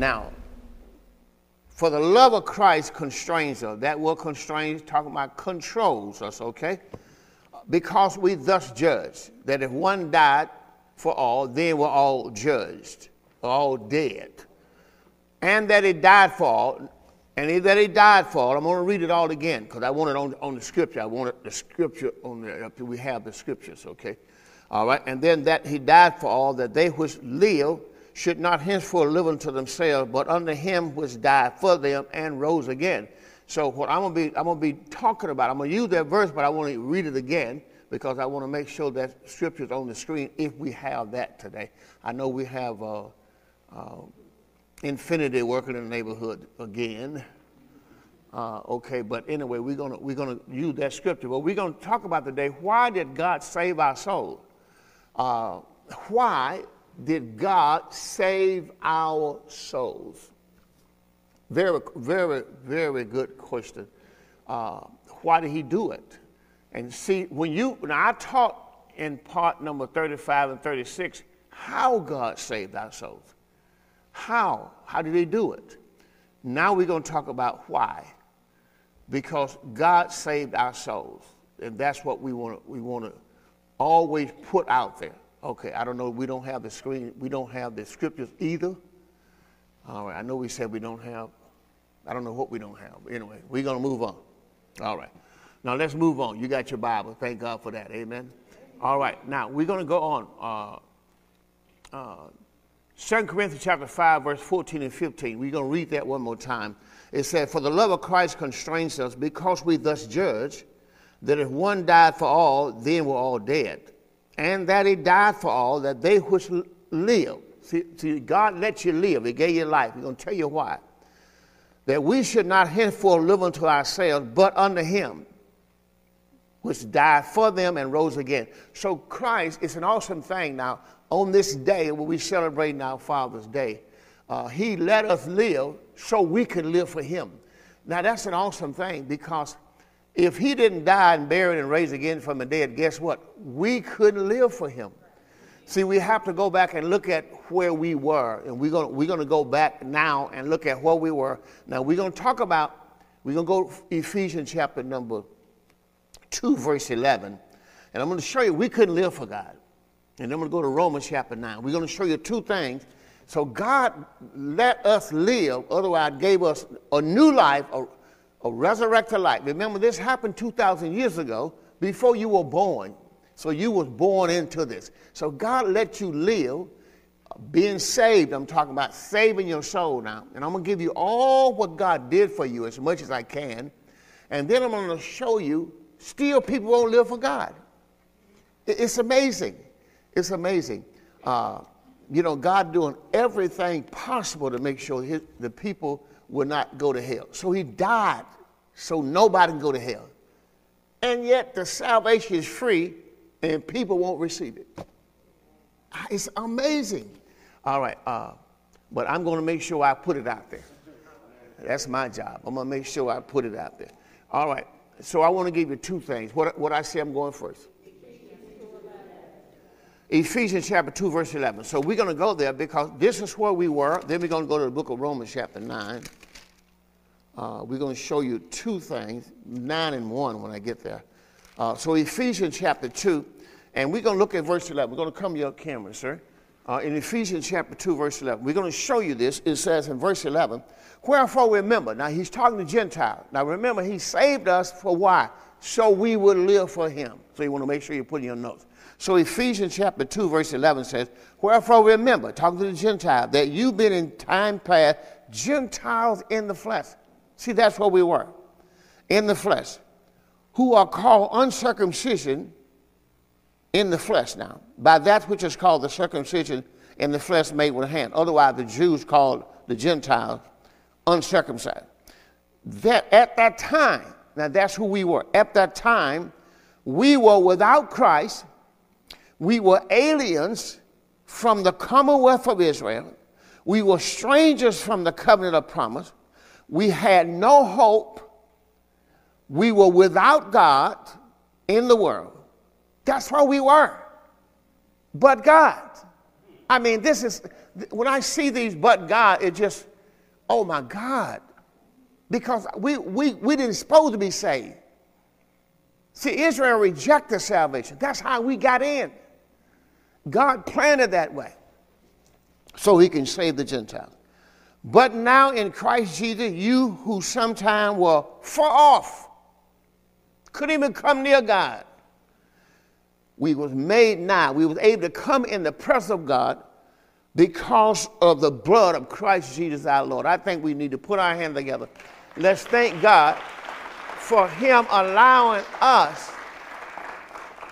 Now, for the love of Christ constrains us. That word constrains, talking about controls us, okay? Because we thus judge that if one died for all, then we're all judged, all dead. And that he died for all, and that he died for all. I'm going to read it all again because I want it on, on the scripture. I want it, the scripture on there. We have the scriptures, okay? All right. And then that he died for all, that they which live should not henceforth live unto themselves, but unto him which died for them and rose again. So what I'm gonna be, I'm gonna be talking about, I'm gonna use that verse, but I want to read it again because I want to make sure that scripture's on the screen if we have that today. I know we have uh, uh, Xfinity working in the neighborhood again. Uh, okay, but anyway, we're gonna we're gonna use that scripture. But we're gonna talk about today. Why did God save our soul? Uh, why did God save our souls? Very, very, very good question. Uh, why did He do it? And see, when you, now I taught in part number 35 and 36 how God saved our souls. How? How did He do it? Now we're going to talk about why. Because God saved our souls. And that's what we want to, we want to always put out there. Okay, I don't know. We don't have the screen. We don't have the scriptures either. All right. I know we said we don't have. I don't know what we don't have. Anyway, we're going to move on. All right. Now let's move on. You got your Bible. Thank God for that. Amen. All right. Now we're going to go on. Uh, uh, 2 Corinthians chapter 5, verse 14 and 15. We're going to read that one more time. It said, For the love of Christ constrains us because we thus judge that if one died for all, then we're all dead and that he died for all, that they which live. See, see, God let you live. He gave you life. He's going to tell you why. That we should not henceforth live unto ourselves, but unto him, which died for them and rose again. So Christ, it's an awesome thing now. On this day, when we celebrate now Father's Day, uh, he let us live so we can live for him. Now that's an awesome thing because if he didn't die and buried and raised again from the dead, guess what? We couldn't live for him. See, we have to go back and look at where we were. And we're gonna we're to go back now and look at where we were. Now, we're going to talk about, we're going to go Ephesians chapter number 2, verse 11. And I'm going to show you we couldn't live for God. And I'm going to go to Romans chapter 9. We're going to show you two things. So God let us live, otherwise gave us a new life, a, a resurrected life. Remember, this happened 2,000 years ago before you were born. So you was born into this. So God let you live being saved. I'm talking about saving your soul now. And I'm going to give you all what God did for you as much as I can. And then I'm going to show you still people won't live for God. It's amazing. It's amazing. Uh, you know, God doing everything possible to make sure his, the people will not go to hell. So he died so nobody can go to hell. And yet the salvation is free and people won't receive it. Ah, it's amazing. All right, uh, but I'm going to make sure I put it out there. That's my job. I'm going to make sure I put it out there. All right, so I want to give you two things. What, what I say I'm going first. Ephesians chapter 2, verse 11. So we're going to go there because this is where we were. Then we're going to go to the book of Romans, chapter 9. Uh, we're going to show you two things, 9 and 1 when I get there. Uh, so Ephesians chapter 2, and we're going to look at verse 11. We're going to come to your camera, sir. Uh, in Ephesians chapter 2, verse 11, we're going to show you this. It says in verse 11, Wherefore remember, now he's talking to Gentiles. Now remember, he saved us for why? So we would live for him. So you want to make sure you put in your notes. So Ephesians chapter 2, verse 11 says, Wherefore remember, talking to the Gentiles, that you've been in time past Gentiles in the flesh. See, that's where we were in the flesh, who are called uncircumcision in the flesh now, by that which is called the circumcision in the flesh made with a hand. Otherwise, the Jews called the Gentiles uncircumcised. That at that time, now that's who we were. At that time, we were without Christ. We were aliens from the commonwealth of Israel. We were strangers from the covenant of promise. We had no hope. We were without God in the world. That's where we were. But God. I mean, this is, when I see these but God, it just, Oh my God. Because we, we, we didn't supposed to be saved. See, Israel rejected salvation. That's how we got in. God planned it that way so he can save the Gentiles. But now in Christ Jesus, you who sometime were far off, couldn't even come near God, we was made now. We was able to come in the presence of God because of the blood of Christ Jesus our Lord. I think we need to put our hands together. Let's thank God for him allowing us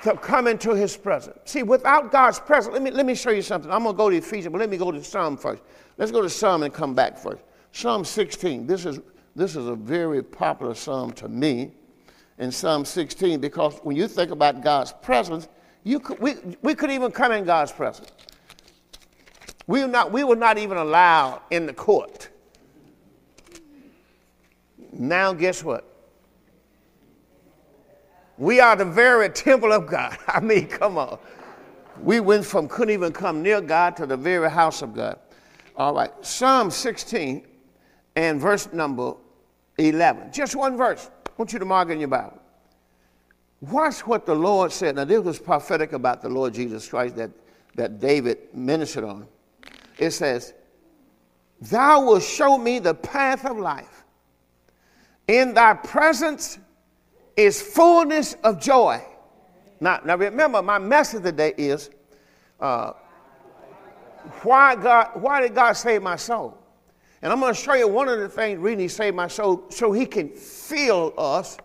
to come into his presence. See, without God's presence, let me, let me show you something. I'm going to go to Ephesians, but let me go to Psalm first. Let's go to Psalm and come back first. Psalm 16. This is, this is a very popular psalm to me in Psalm 16 because when you think about God's presence, you could, we, we could even come in God's presence. We were, not, we were not even allowed in the court. Now, guess what? We are the very temple of God. I mean, come on. We went from couldn't even come near God to the very house of God. All right, Psalm 16 and verse number 11. Just one verse. I want you to mark in your Bible. Watch what the Lord said. Now, this was prophetic about the Lord Jesus Christ that, that David ministered on. It says, Thou wilt show me the path of life. In thy presence is fullness of joy. Now, now remember, my message today is uh, why, God, why did God save my soul? And I'm going to show you one of the things He saved my soul so He can fill us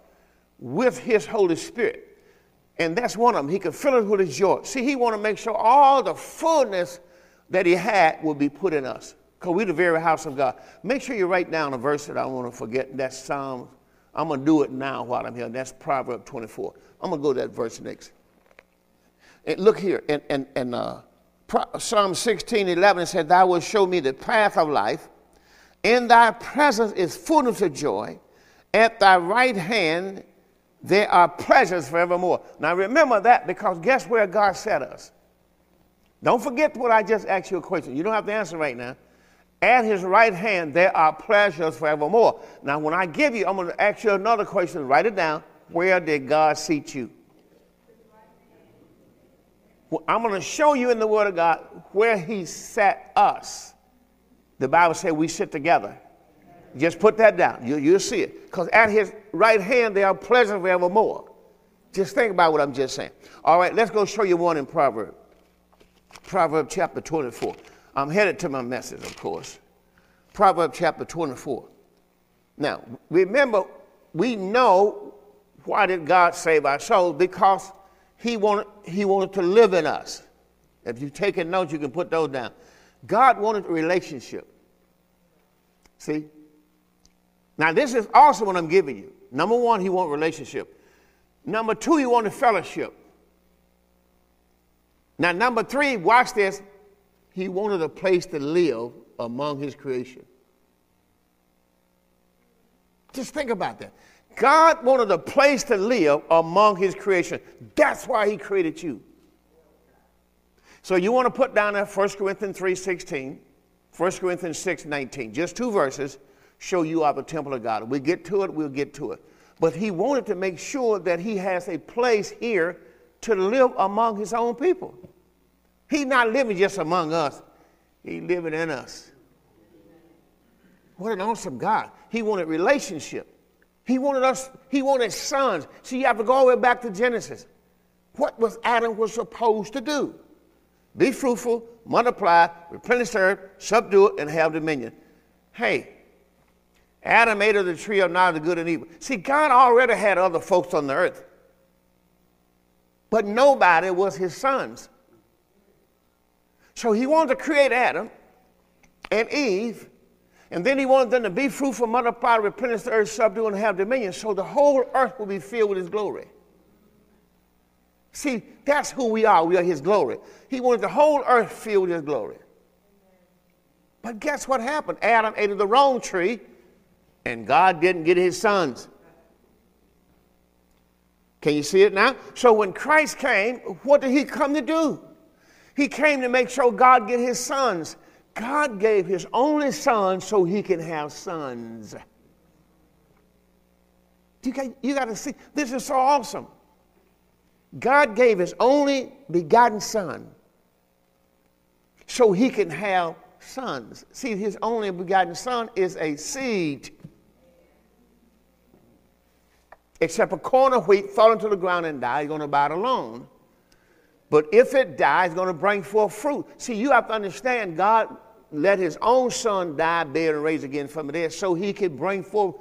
with His Holy Spirit. And that's one of them. He can fill us with His joy. See, He want to make sure all the fullness that He had will be put in us because we're the very house of God. Make sure you write down a verse that I want to forget. That's Psalm I'm going to do it now while I'm here. That's Proverb 24. I'm going to go to that verse next. And look here, and, and, and uh, Psalm 16, 11 said, Thou wilt show me the path of life. In thy presence is fullness of joy. At thy right hand there are pleasures forevermore. Now remember that because guess where God set us? Don't forget what I just asked you a question. You don't have to answer right now. At his right hand there are pleasures forevermore. Now, when I give you, I'm going to ask you another question. Write it down. Where did God seat you? I'm going to show you in the Word of God where He set us. The Bible says we sit together. Just put that down. You, you'll see it. Because at His right hand there are pleasures forevermore. Just think about what I'm just saying. All right, let's go show you one in Proverbs. Proverbs chapter 24. I'm headed to my message, of course. Proverbs chapter 24. Now, remember, we know why did God save our souls? Because he wanted, he wanted to live in us. If you're taking notes, you can put those down. God wanted a relationship. See? Now, this is also what I'm giving you. Number one, he wanted relationship. Number two, he wanted fellowship. Now, number three, watch this. He wanted a place to live among his creation. Just think about that. God wanted a place to live among his creation. That's why he created you. So you want to put down that 1 Corinthians 3.16, 1 Corinthians 6.19, just two verses show you are the temple of God. We get to it, we'll get to it. But he wanted to make sure that he has a place here to live among his own people. He's not living just among us, He's living in us. What an awesome God. He wanted relationship. He wanted us, he wanted sons. See, you have to go all the way back to Genesis. What was Adam was supposed to do? Be fruitful, multiply, replenish the earth, subdue it, and have dominion. Hey, Adam ate of the tree of knowledge of good and evil. See, God already had other folks on the earth, but nobody was his sons. So he wanted to create Adam and Eve, and then he wanted them to be fruitful, multiply, replenish the earth, subdue, and have dominion, so the whole earth will be filled with his glory. See, that's who we are. We are his glory. He wanted the whole earth filled with his glory. But guess what happened? Adam ate of the wrong tree, and God didn't get his sons. Can you see it now? So when Christ came, what did he come to do? He came to make sure God get his sons. God gave his only son so he can have sons. You got, you got to see, this is so awesome. God gave his only begotten son so he can have sons. See, his only begotten son is a seed. Except a corn of wheat fall into the ground and die, you're going to abide alone. But if it dies, it's going to bring forth fruit. See, you have to understand God let his own son die, buried, and raise again from the dead so he could bring forth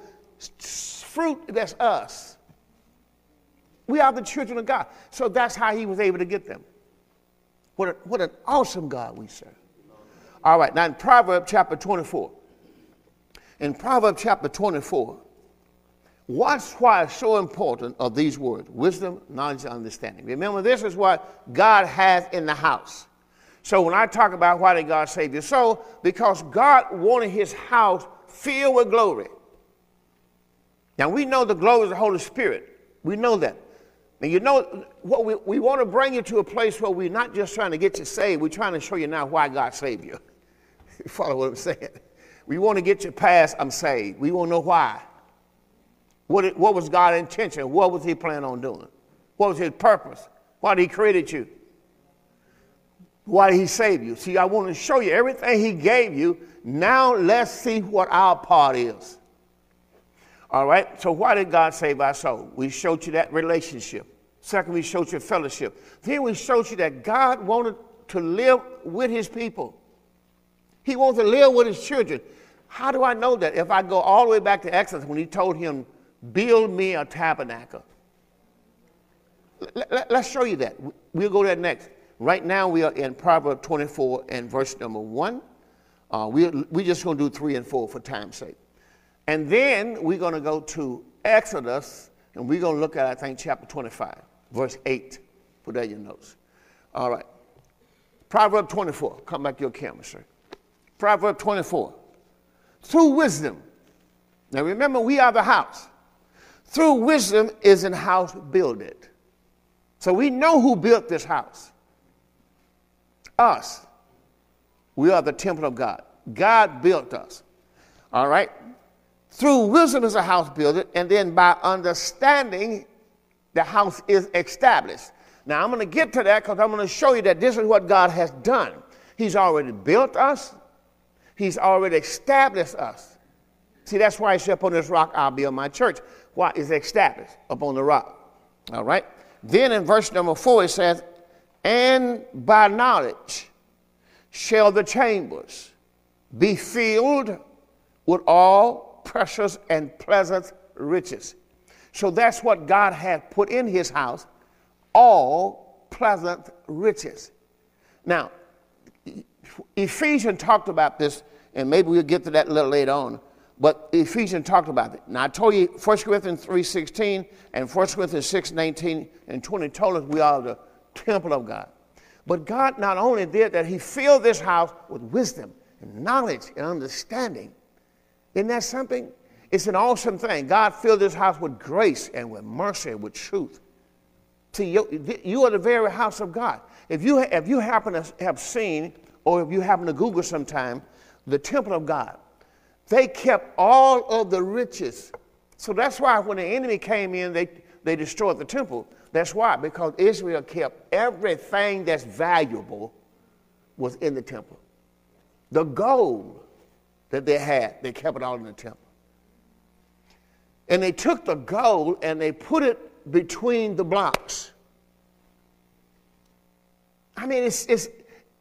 fruit that's us. We are the children of God. So that's how he was able to get them. What, a, what an awesome God we serve. All right, now in Proverbs chapter 24. In Proverbs chapter 24, watch why it's so important of these words wisdom, knowledge, and understanding. Remember, this is what God has in the house. So when I talk about why did God save your soul, because God wanted his house filled with glory. Now we know the glory is the Holy Spirit. We know that. And you know what we, we want to bring you to a place where we're not just trying to get you saved, we're trying to show you now why God saved you. you follow what I'm saying? We want to get you past I'm saved. We want to know why. What, it, what was God's intention? What was he planning on doing? What was his purpose? Why did he created you? Why he save you? See, I want to show you everything he gave you. Now let's see what our part is. All right? So why did God save our soul? We showed you that relationship. Second, we showed you fellowship. Then we showed you that God wanted to live with his people. He wants to live with his children. How do I know that? If I go all the way back to Exodus when he told him, build me a tabernacle. Let's show you that. We'll go there next. Right now we are in Proverbs 24 and verse number 1. Uh, we, we're just going to do 3 and 4 for time's sake. And then we're going to go to Exodus and we're going to look at, I think, chapter 25 verse 8. Put that in your notes. All right. Proverb 24. Come back to your camera, sir. Proverb 24. Through wisdom. Now remember, we are the house. Through wisdom is an house builded. So we know who built this house. Us. We are the temple of God. God built us. All right? Through wisdom is a house builded, and then by understanding the house is established. Now, I'm going to get to that because I'm going to show you that this is what God has done. He's already built us, He's already established us. See, that's why He said, Upon this rock I'll build my church. Why is established upon the rock? All right. Then in verse number four, it says, And by knowledge shall the chambers be filled with all precious and pleasant riches. So that's what God had put in his house all pleasant riches. Now, Ephesians talked about this, and maybe we'll get to that a little later on. But Ephesians talked about it. Now I told you 1 Corinthians 3.16 and 1 Corinthians 6.19 and 20 told us we are the temple of God. But God not only did that, He filled this house with wisdom and knowledge and understanding. Isn't that something? It's an awesome thing. God filled this house with grace and with mercy and with truth. See, you, are the very house of God. If you, if you happen to have seen, or if you happen to Google sometime, the temple of God, they kept all of the riches. So that's why when the enemy came in, they, they destroyed the temple. That's why, because Israel kept everything that's valuable was in the temple. The gold that they had, they kept it all in the temple. And they took the gold and they put it between the blocks. I mean, it's, it's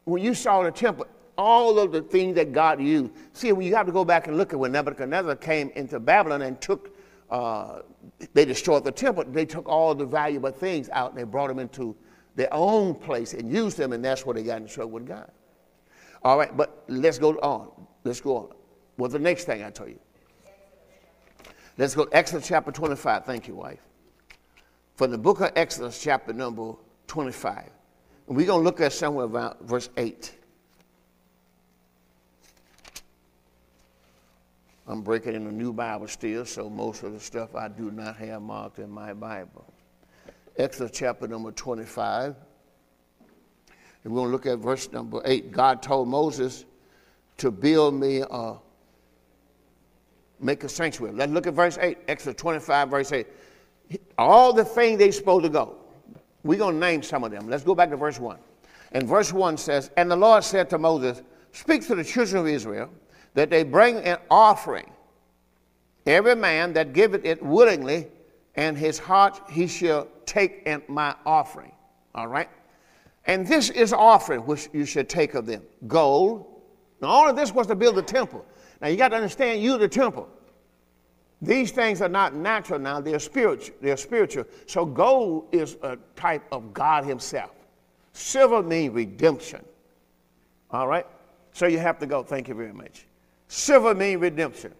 when you saw the temple, all of the things that God used. See, you have to go back and look at when Nebuchadnezzar came into Babylon and took, they destroyed the temple, they took all the valuable things out and they brought them into their own place and used them, and that's where they got in trouble with God. All right, but let's go on. Let's go on. What's the next thing I tell you? Let's go to Exodus chapter 25. Thank you, wife. For the book of Exodus, chapter number 25. And we're going to look at somewhere about verse 8. I'm breaking in a new Bible still, so most of the stuff I do not have marked in my Bible. Exodus chapter number 25. And we're going to look at verse number 8. God told Moses to build me a make a sanctuary. Let's look at verse 8, Exodus 25, verse 8. All the things they supposed to go. We're going to name some of them. Let's go back to verse 1. And verse 1 says, And the Lord said to Moses, Speak to the children of Israel that they bring an offering, every man that giveth it willingly, and his heart he shall take in my offering. All right? And this is offering which you should take of them gold. Now, all of this was to build the temple. Now, you got to understand, you the temple. These things are not natural now, they're spiritual. They're spiritual. So, gold is a type of God Himself. Silver means redemption. All right? So, you have to go. Thank you very much. Silver means redemption.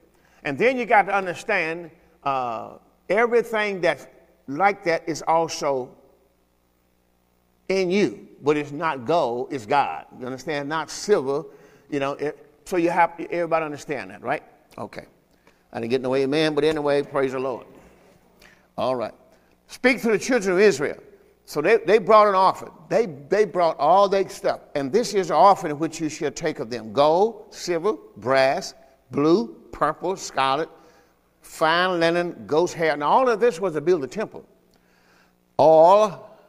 And then you got to understand uh, everything that's like that is also in you, but it's not gold, it's God. You understand? Not silver, you know. It, so you have everybody understand that, right? Okay. I didn't get in the way, man, but anyway, praise the Lord. All right. Speak to the children of Israel. So they, they brought an offering. They, they brought all their stuff. And this is the offering which you shall take of them gold, silver, brass, blue, purple, scarlet, fine linen, goat's hair. Now, all of this was to build the temple. All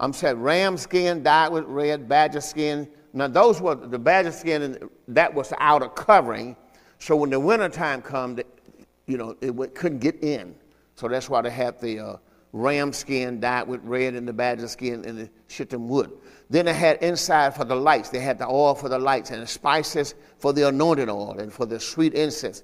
I'm saying ram skin dyed with red, badger skin. Now those were the badger skin, and that was the outer covering. So when the wintertime come, you know, it couldn't get in. So that's why they had the uh, ram skin dyed with red and the badger skin and the shittim wood. Then they had inside for the lights. They had the oil for the lights and the spices for the anointed oil and for the sweet incense.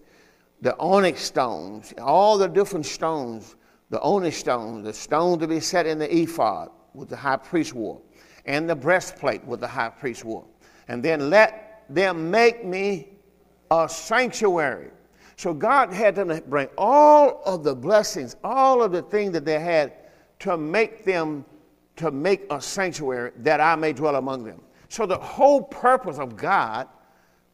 The onyx stones, all the different stones, the onyx stones, the stone to be set in the ephod, with the high priest wore, and the breastplate with the high priest wore. And then let them make me a sanctuary. So God had them to bring all of the blessings, all of the things that they had to make them, to make a sanctuary that I may dwell among them. So the whole purpose of God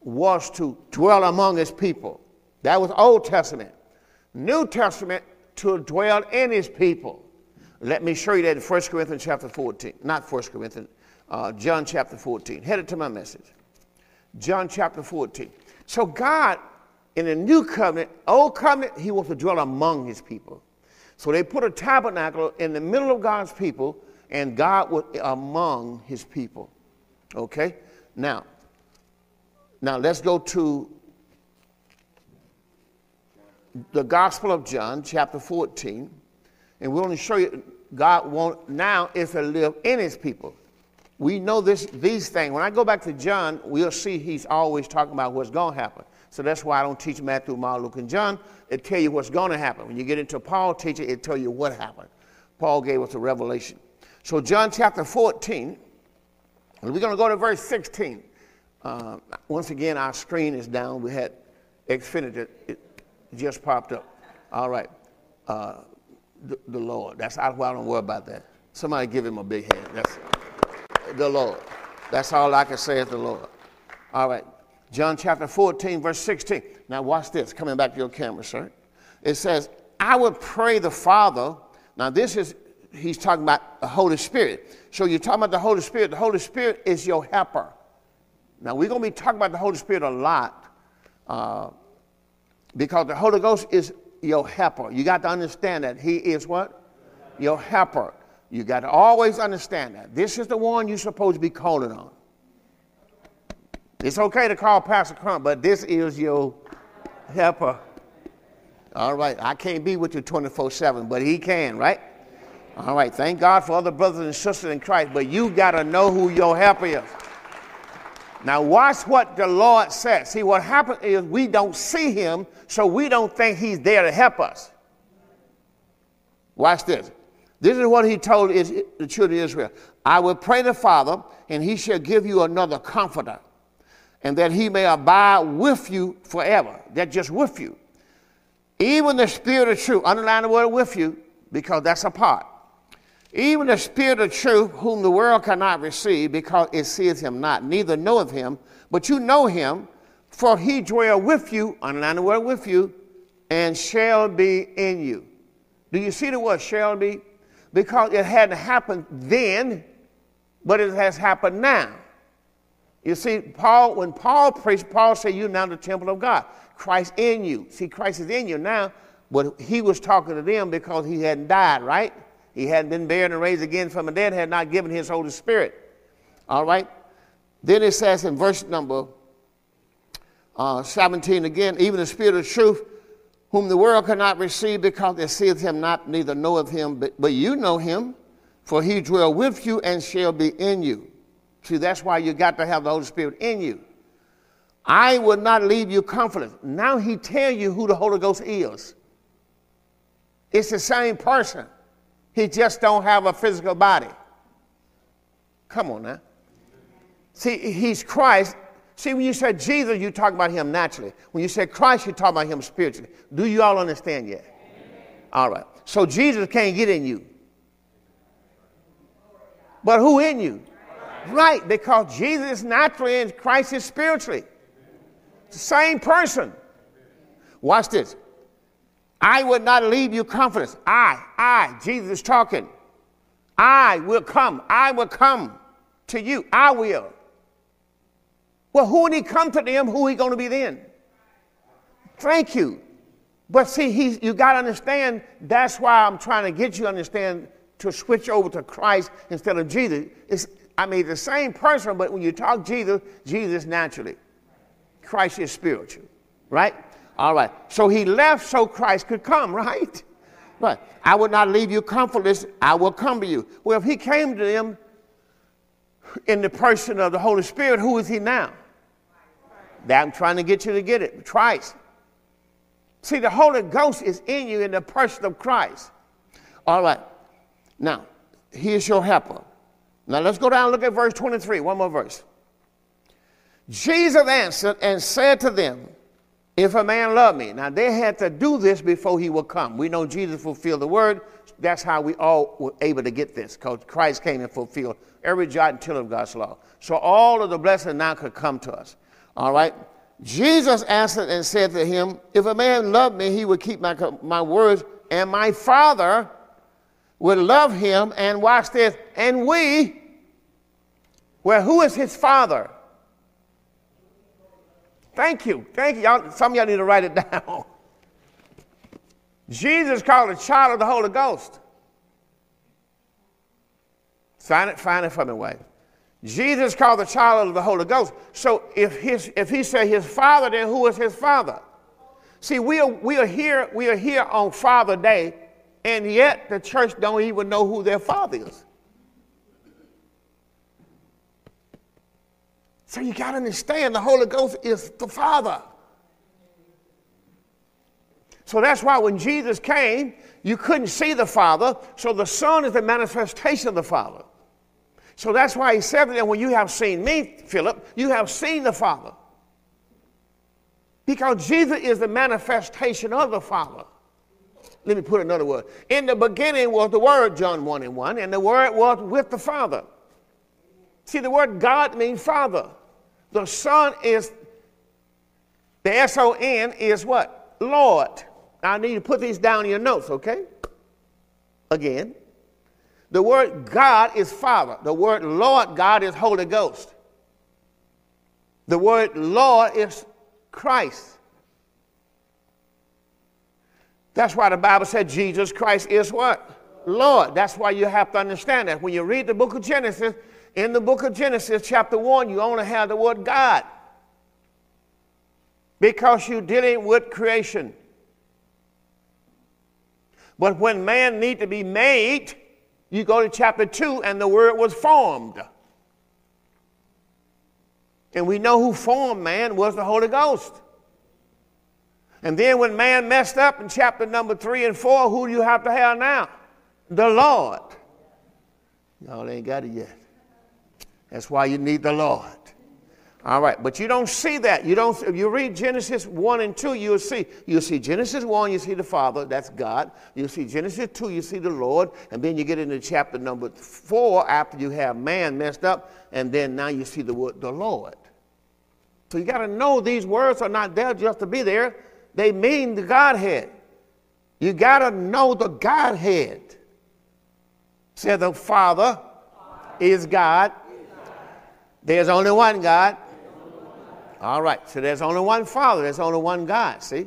was to dwell among his people. That was Old Testament. New Testament, to dwell in his people. Let me show you that in 1 Corinthians chapter 14. Not 1 Corinthians, uh, John chapter 14. Headed to my message. John chapter 14. So God, in the new covenant, old covenant, he wants to dwell among his people. So they put a tabernacle in the middle of God's people, and God was among his people. Okay? Now, now let's go to the Gospel of John, chapter 14. And we want to show you God want now is to live in his people. We know this, these things. When I go back to John, we'll see he's always talking about what's going to happen. So that's why I don't teach Matthew, Mark, Luke, and John. It tell you what's going to happen. When you get into Paul teaching, it tell you what happened. Paul gave us a revelation. So John chapter 14, we're going to go to verse 16. Uh, once again, our screen is down. We had Xfinity. It just popped up. All right. Uh, the, the Lord. That's why I don't worry about that. Somebody give him a big hand. That's the Lord. That's all I can say is the Lord. All right. John chapter 14, verse 16. Now, watch this. Coming back to your camera, sir. It says, I would pray the Father. Now, this is, he's talking about the Holy Spirit. So, you're talking about the Holy Spirit. The Holy Spirit is your helper. Now, we're going to be talking about the Holy Spirit a lot uh, because the Holy Ghost is your helper. You got to understand that He is what? Your helper. You got to always understand that. This is the one you're supposed to be calling on. It's okay to call Pastor Crump, but this is your helper. All right, I can't be with you 24 7, but he can, right? All right, thank God for other brothers and sisters in Christ, but you got to know who your helper is. Now, watch what the Lord says. See, what happens is we don't see him, so we don't think he's there to help us. Watch this. This is what he told the children of Israel I will pray the Father, and he shall give you another comforter, and that he may abide with you forever. That just with you. Even the Spirit of truth, underline the word with you, because that's a part. Even the Spirit of truth, whom the world cannot receive, because it seeth him not, neither knoweth him, but you know him, for he dwell with you, underline the word with you, and shall be in you. Do you see the word shall be? Because it hadn't happened then, but it has happened now. You see, Paul, when Paul preached, Paul said, You're now the temple of God. Christ in you. See, Christ is in you now, but he was talking to them because he hadn't died, right? He hadn't been buried and raised again from the dead, had not given his Holy Spirit. All right? Then it says in verse number uh, 17 again, even the Spirit of truth, whom the world cannot receive because it seeth him not, neither knoweth him, but, but you know him, for he dwell with you and shall be in you. See, that's why you got to have the Holy Spirit in you. I will not leave you comfortless. Now he tell you who the Holy Ghost is. It's the same person. He just don't have a physical body. Come on now. See, he's Christ. See, when you say Jesus, you talk about him naturally. When you say Christ, you talk about him spiritually. Do you all understand yet? All right. So Jesus can't get in you. But who in you? Right, because Jesus is naturally and Christ is spiritually. It's the same person. Watch this. I will not leave you comfortless. I, I, Jesus is talking. I will come. I will come to you. I will. Well, who when he come to them, who he going to be then? Thank you. But see, he's, you got to understand, that's why I'm trying to get you to understand to switch over to Christ instead of Jesus. It's, I mean, the same person, but when you talk Jesus, Jesus naturally. Christ is spiritual, right? All right. So he left so Christ could come, right? Right. I will not leave you comfortless. I will come to you. Well, if he came to them in the person of the Holy Spirit, who is he now? That I'm trying to get you to get it. Christ. See, the Holy Ghost is in you in the person of Christ. All right. Now, here's your helper. Now let's go down and look at verse 23. One more verse. Jesus answered and said to them, If a man love me. Now they had to do this before he would come. We know Jesus fulfilled the word. That's how we all were able to get this, because Christ came and fulfilled every jot and tittle of God's law. So all of the blessing now could come to us. All right? Jesus answered and said to him, If a man love me, he would keep my, my words, and my Father would love him, and watch this, and we, well, who is his father? Thank you. Thank you. Y'all, some of y'all need to write it down. Jesus called a child of the Holy Ghost. Sign it, find it for me, wife. Jesus called the child of the Holy Ghost. So if, his, if he said his father, then who is his father? See, we are, we are here, we are here on Father Day and yet the church don't even know who their father is. So you got to understand the Holy Ghost is the Father. So that's why when Jesus came, you couldn't see the Father. So the Son is the manifestation of the Father. So that's why he said that when you have seen me, Philip, you have seen the Father. Because Jesus is the manifestation of the Father. Let me put another word. In the beginning was the Word, John 1 and 1, and the Word was with the Father. See, the word God means Father. The Son is, the S O N is what? Lord. I need you to put these down in your notes, okay? Again. The word God is Father. The word Lord God is Holy Ghost. The word Lord is Christ. That's why the Bible said Jesus Christ is what? Lord. That's why you have to understand that. When you read the book of Genesis, in the book of Genesis, chapter 1, you only have the word God. Because you're dealing with creation. But when man need to be made, you go to chapter 2 and the word was formed. And we know who formed man was the Holy Ghost. And then when man messed up in chapter number three and four, who do you have to have now? The Lord. Y'all ain't got it yet. That's why you need the Lord. All right, but you don't see that. You don't. If you read Genesis one and two, you'll see. You'll see Genesis one, you see the Father, that's God. You see Genesis two, you see the Lord, and then you get into chapter number four after you have man messed up, and then now you see the word the Lord. So you got to know these words are not there just to be there. They mean the Godhead. You got to know the Godhead. Say the Father is God. There's only one God. All right, so there's only one Father, there's only one God, see?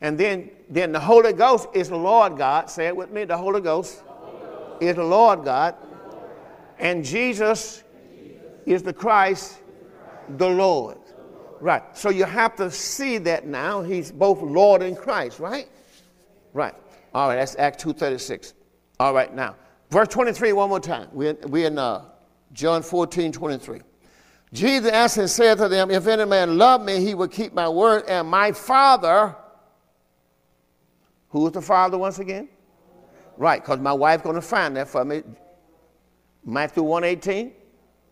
And then, then the Holy Ghost is the Lord God. Say it with me the Holy Ghost, the Holy Ghost. is the Lord God. And Jesus is the Christ, the Lord. Right. So you have to see that now. He's both Lord and Christ, right? Right. All right, that's Act 236. All right, now, verse 23, one more time. We're, we're in uh, John 14, 23. Jesus answered and said to them, If any man love me, he will keep my word, and my Father, who is the Father once again? Right, because my wife's going to find that for me. Matthew 118.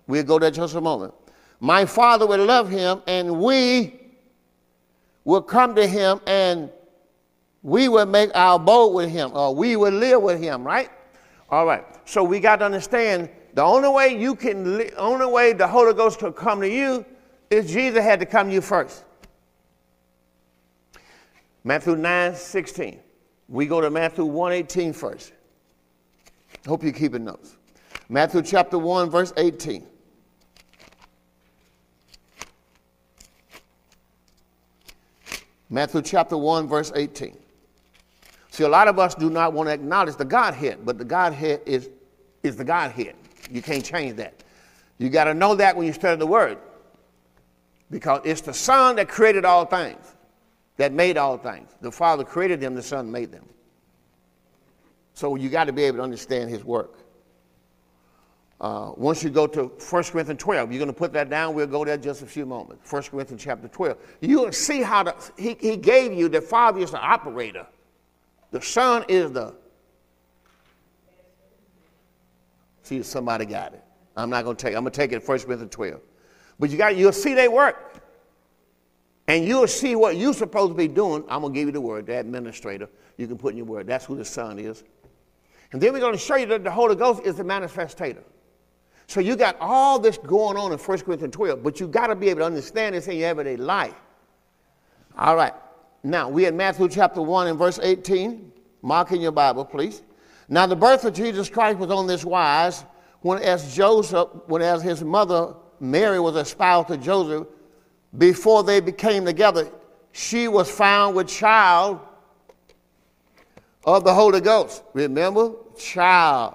We'll go there just a moment. My Father will love him, and we will come to him, and we will make our abode with him, or we will live with him, right? All right. So we got to understand the only way you can, li- only way the Holy Ghost could come to you is Jesus had to come to you first. Matthew 9, 16. We go to Matthew 1, 18 first. Hope you're keeping notes. Matthew chapter 1, verse 18. Matthew chapter 1, verse 18. See, a lot of us do not want to acknowledge the Godhead, but the Godhead is, is the Godhead. You can't change that. You got to know that when you study the Word. Because it's the Son that created all things, that made all things. The Father created them, the Son made them. So you got to be able to understand His work. Uh, once you go to 1 Corinthians 12, you're going to put that down. We'll go there just a few moments. 1 Corinthians chapter 12. You'll see how the, he, he gave you the Father is the operator, the Son is the. See if somebody got it. I'm not going to take. I'm going to take it 1 Corinthians 12. But you got you'll see they work, and you'll see what you're supposed to be doing. I'm going to give you the word, the administrator. You can put in your word. That's who the Son is. And then we're going to show you that the Holy Ghost is the manifestator. So you got all this going on in 1 Corinthians 12, but you got to be able to understand this in your everyday life. All right. Now, we in Matthew chapter 1 and verse 18. Mark in your Bible, please. Now, the birth of Jesus Christ was on this wise when as Joseph, when as his mother Mary was espoused to Joseph, before they became together, she was found with child of the Holy Ghost. Remember? Child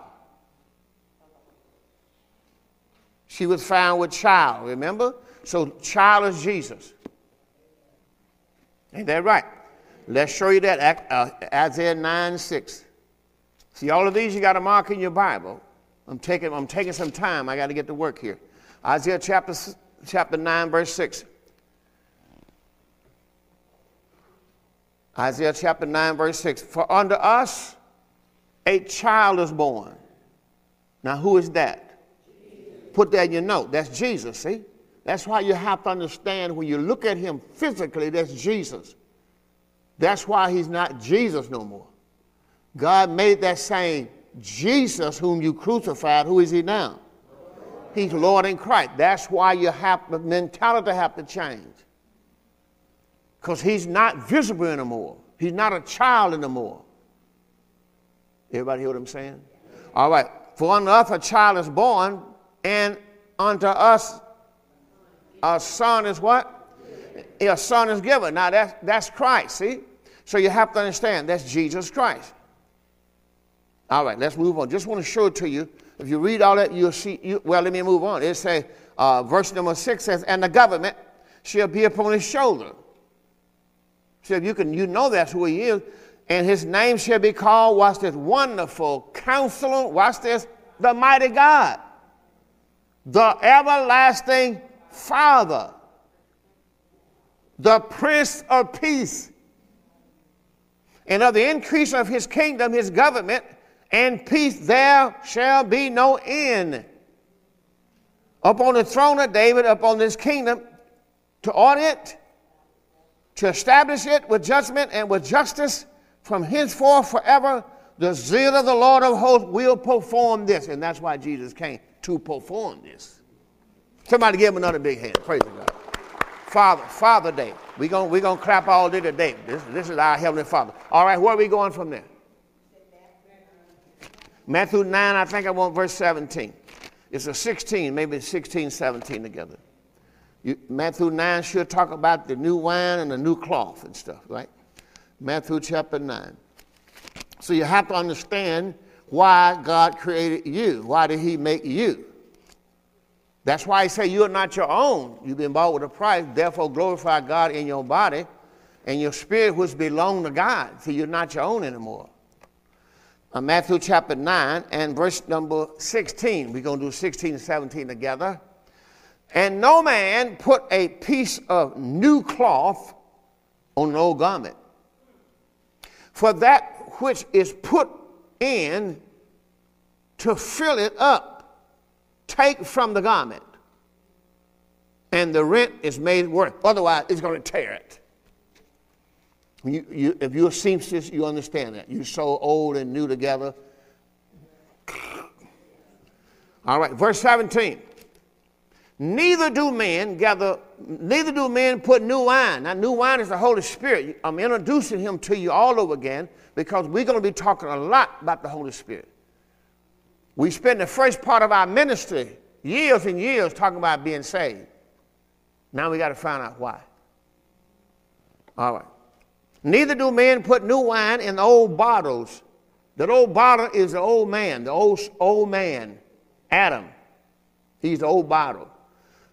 She was found with child, remember? So, child is Jesus. Ain't that right? Let's show you that. Uh, Isaiah 9 6. See, all of these you got to mark in your Bible. I'm taking, I'm taking some time. I got to get to work here. Isaiah chapter, chapter 9, verse 6. Isaiah chapter 9, verse 6. For unto us a child is born. Now, who is that? Put that in your note. That's Jesus, see? That's why you have to understand when you look at him physically, that's Jesus. That's why he's not Jesus no more. God made that same Jesus whom you crucified. Who is he now? He's Lord in Christ. That's why you have the mentality have to change. Because he's not visible anymore. He's not a child anymore. Everybody hear what I'm saying? All right. For on earth a child is born, and unto us a son is what? A son is given. Now that's, that's Christ, see? So you have to understand that's Jesus Christ. All right, let's move on. Just want to show it to you. If you read all that, you'll see. You, well, let me move on. It says, uh, verse number six says, "And the government shall be upon his shoulder." So you can, you know that's who he is, and his name shall be called. Watch this, wonderful Counselor. Watch this, the mighty God, the everlasting Father, the Prince of Peace, and of the increase of his kingdom, his government, and peace there shall be no end. Upon the throne of David, upon this kingdom, to order it, to establish it with judgment and with justice from henceforth forever. The zeal of the Lord of hosts will perform this. And that's why Jesus came to perform this. Somebody give him another big hand. Praise God. Father, Father Day. We're going we gonna clap all day today. This, this is our Heavenly Father. All right, where are we going from there? Matthew 9, I think I want verse 17. It's a 16, maybe 16, 17 together. You, Matthew 9 should talk about the new wine and the new cloth and stuff, right? Matthew chapter 9. So you have to understand why God created you. Why did He make you? That's why He said you are not your own. You've been bought with a price. Therefore, glorify God in your body and your spirit, which belong to God. So you're not your own anymore. Uh, Matthew chapter 9 and verse number 16. We're going to do 16 and 17 together. And no man put a piece of new cloth on an old garment. For that which is put in to fill it up, take from the garment, and the rent is made worth. Otherwise, it's going to tear it. You, you, if you're a seamstress, you understand that. You're so old and new together. All right, verse 17. Neither do men gather, neither do men put new wine. Now, new wine is the Holy Spirit. I'm introducing him to you all over again because we're going to be talking a lot about the Holy Spirit. We spend the first part of our ministry years and years talking about being saved. Now we got to find out why. All right. Neither do men put new wine in the old bottles. That old bottle is the old man, the old, old man, Adam. He's the old bottle.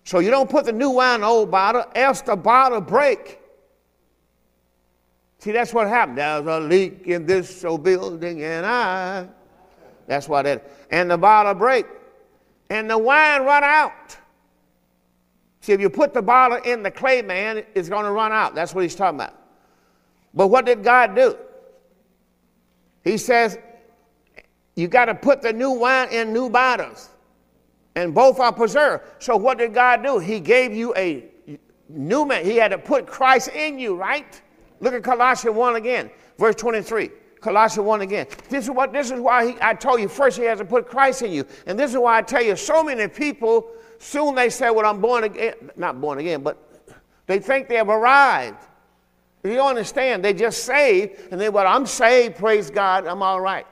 So you don't put the new wine in the old bottle, else the bottle break. See, that's what happened. There's a leak in this old building, and I. That's what it. And the bottle break, and the wine run out. See, if you put the bottle in the clay man, it's going to run out. That's what he's talking about. But what did God do? He says, you got to put the new wine in new bottles and both are preserved. So what did God do? He gave you a new man. He had to put Christ in you, right? Look at Colossians 1 again, verse 23. Colossians 1 again. This is what this is why he, I told you first he has to put Christ in you. And this is why I tell you so many people soon they say, Well, I'm born again. Not born again, but they think they have arrived. You understand. They just say, and they, well, I'm saved, praise God, I'm all right.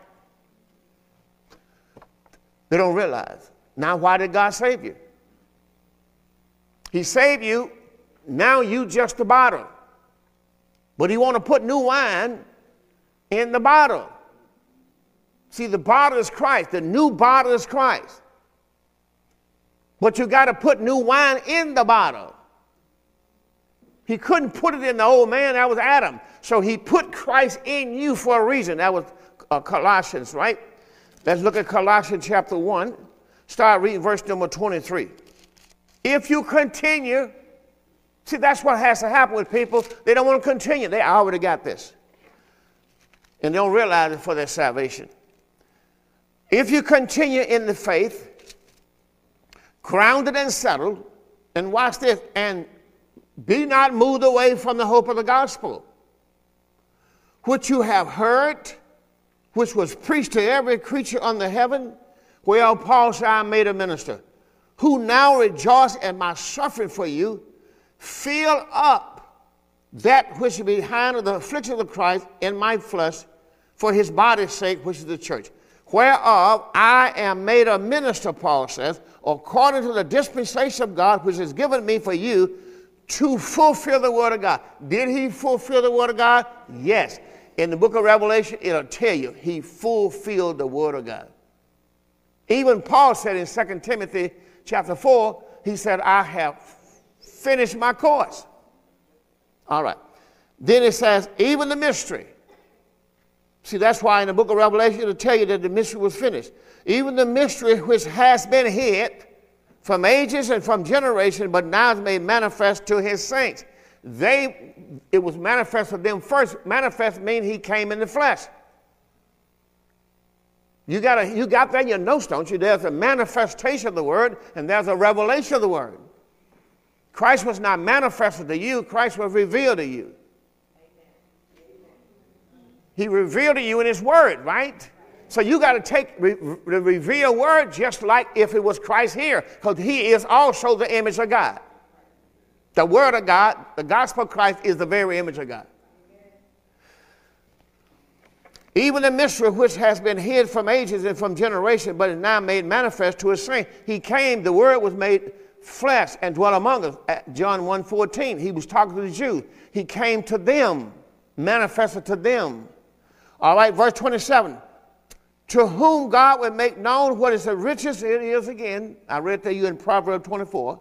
They don't realize now, why did God save you? He saved you. Now you just the bottle. But he want to put new wine in the bottle. See, the bottle is Christ. The new bottle is Christ. But you got to put new wine in the bottle. He couldn't put it in the old man. That was Adam. So he put Christ in you for a reason. That was uh, Colossians, right? Let's look at Colossians chapter 1. Start reading verse number 23. If you continue, see, that's what has to happen with people. They don't want to continue. They already got this. And they don't realize it for their salvation. If you continue in the faith, grounded and settled, and watch this, and be not moved away from the hope of the gospel, which you have heard, which was preached to every creature under heaven Well, Paul said, I made a minister, who now rejoice at my suffering for you, fill up that which is behind of the affliction of Christ in my flesh for his body's sake, which is the church. Whereof I am made a minister, Paul says, according to the dispensation of God, which is given me for you to fulfill the word of God. Did he fulfill the word of God? Yes. In the book of Revelation, it'll tell you he fulfilled the word of God. Even Paul said in 2 Timothy chapter 4, he said, I have finished my course. All right. Then it says, even the mystery. See, that's why in the book of Revelation it'll tell you that the mystery was finished. Even the mystery which has been hid from ages and from generation, but now is made manifest to his saints. They, it was manifest for them first. Manifest means he came in the flesh. You got, a, you got that in your notes, don't you? There's a manifestation of the word and there's a revelation of the word. Christ was not manifested to you, Christ was revealed to you. He revealed to you in His Word, right? So you got to take the re- revealed Word just like if it was Christ here, because He is also the image of God. The Word of God, the gospel of Christ is the very image of God. Even the mystery which has been hid from ages and from generations, but is now made manifest to his saints. He came, the word was made flesh and dwelt among us. At John 1 14, he was talking to the Jews. He came to them, manifested to them. All right, verse 27. To whom God would make known what is the richest, it is again, I read to you in Proverbs 24,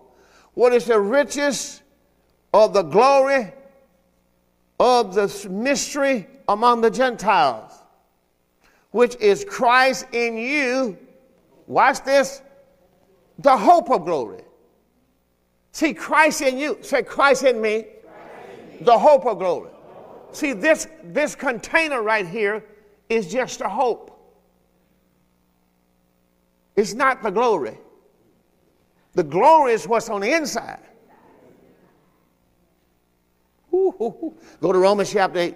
what is the richest of the glory of the mystery among the Gentiles, which is Christ in you. Watch this the hope of glory. See, Christ in you. Say, Christ in me. Christ in me. The hope of glory. See, this, this container right here is just a hope. It's not the glory. The glory is what's on the inside. Ooh, ooh, ooh. Go to Romans chapter 8.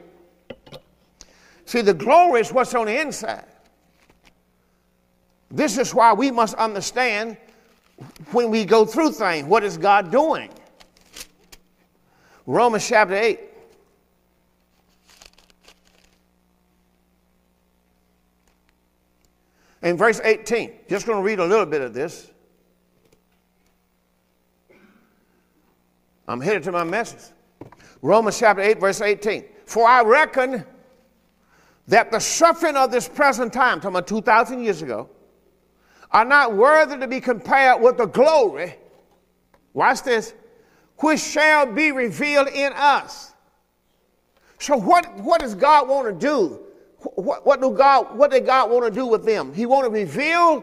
See, the glory is what's on the inside. This is why we must understand when we go through things what is God doing? Romans chapter 8. In verse 18, just going to read a little bit of this. I'm headed to my message. Romans chapter 8, verse 18. For I reckon that the suffering of this present time, talking about 2,000 years ago, are not worthy to be compared with the glory, watch this, which shall be revealed in us. So what, what does God want to do? What, what, do God, what did God want to do with them? He want to reveal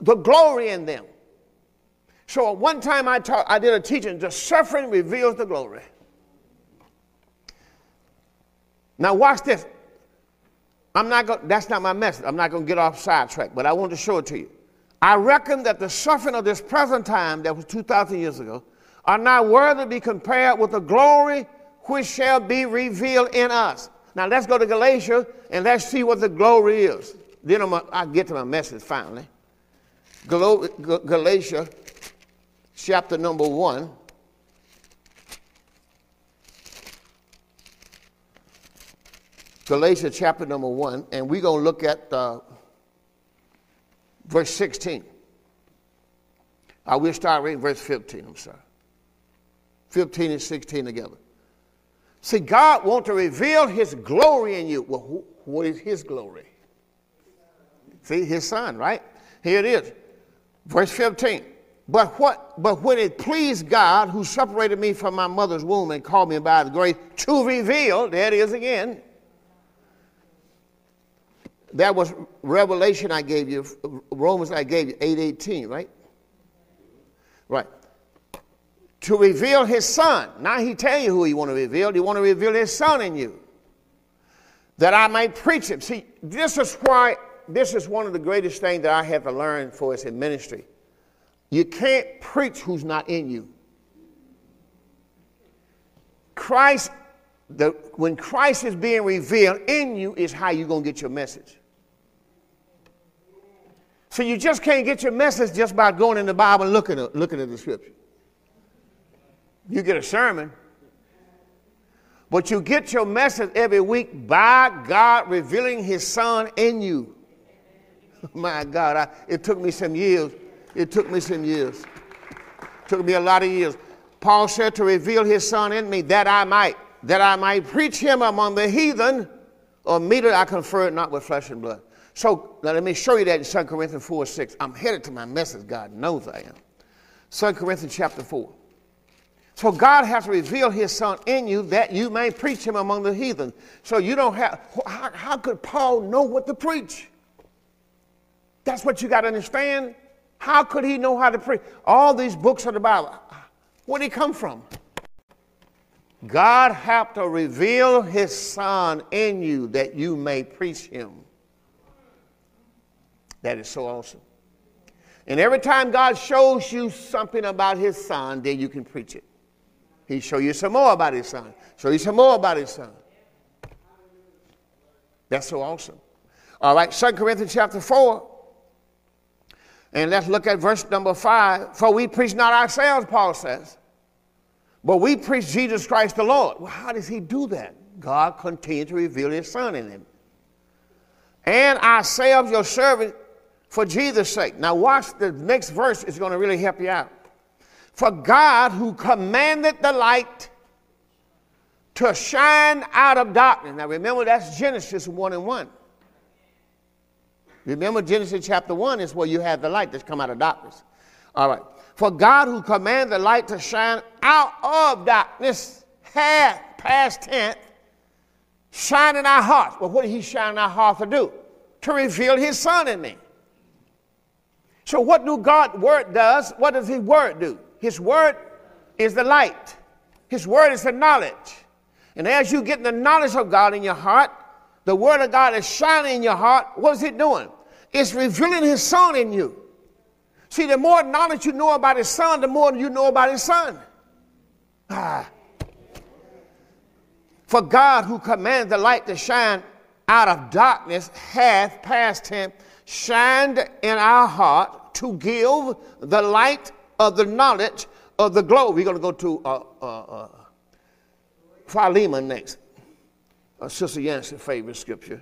the glory in them. So one time I, taught, I did a teaching, the suffering reveals the glory. Now watch this. I'm not going, that's not my message. I'm not going to get off sidetrack, but I want to show it to you. I reckon that the suffering of this present time, that was 2,000 years ago, are not worthy to be compared with the glory which shall be revealed in us. Now let's go to Galatia and let's see what the glory is. Then i will get to my message finally. Galatia chapter number 1. Galatians chapter number 1, and we're going to look at uh, verse 16. I will start reading verse 15, I'm sorry. 15 and 16 together. See, God wants to reveal his glory in you. Well, what is his glory? See, his son, right? Here it is. Verse 15. But what but when it pleased God who separated me from my mother's womb and called me by the grace to reveal, there it is again, that was Revelation I gave you, Romans I gave you, 818, right? Right. To reveal his son. Now he tell you who he want to reveal. He want to reveal his son in you. That I might preach him. See, this is why, this is one of the greatest things that I have to learn for us in ministry. You can't preach who's not in you. Christ, the, when Christ is being revealed in you, is how you're going to get your message. So you just can't get your message just by going in the Bible and looking at, looking at the scripture. You get a sermon, but you get your message every week by God revealing His Son in you. My God, I, it took me some years. It took me some years. It took me a lot of years. Paul said to reveal His Son in me that I might, that I might preach Him among the heathen, or meet it I confer it not with flesh and blood. So let me show you that in 2 Corinthians 4 6. I'm headed to my message. God knows I am. 2 Corinthians chapter 4. So God has revealed his son in you that you may preach him among the heathen. So you don't have, how, how could Paul know what to preach? That's what you got to understand. How could he know how to preach? All these books of the Bible, where did he come from? God had to reveal his son in you that you may preach him. That is so awesome. And every time God shows you something about his son, then you can preach it. He show you some more about his son. Show you some more about his son. That's so awesome. All right, 2 Corinthians chapter 4. And let's look at verse number 5. For we preach not ourselves, Paul says, but we preach Jesus Christ the Lord. Well, how does he do that? God continued to reveal his son in him. And of your servant for Jesus' sake. Now, watch the next verse is going to really help you out. For God, who commanded the light to shine out of darkness. Now, remember, that's Genesis 1 and 1. Remember, Genesis chapter 1 is where you have the light that's come out of darkness. All right. For God, who commanded the light to shine out of darkness, had, past tense, shine in our hearts. Well, what did He shine in our hearts to do? To reveal His Son in me. So, what do God's Word does? What does His Word do? His Word is the light. His Word is the knowledge. And as you get the knowledge of God in your heart, the Word of God is shining in your heart. What is it doing? It's revealing His Son in you. See, the more knowledge you know about His Son, the more you know about His Son. Ah. For God, who commands the light to shine out of darkness, hath, past tense, shined in our heart to give the light of the knowledge of the glory. We're going to go to uh, uh, uh, Philemon next. Uh, Sister Yancey's favorite scripture.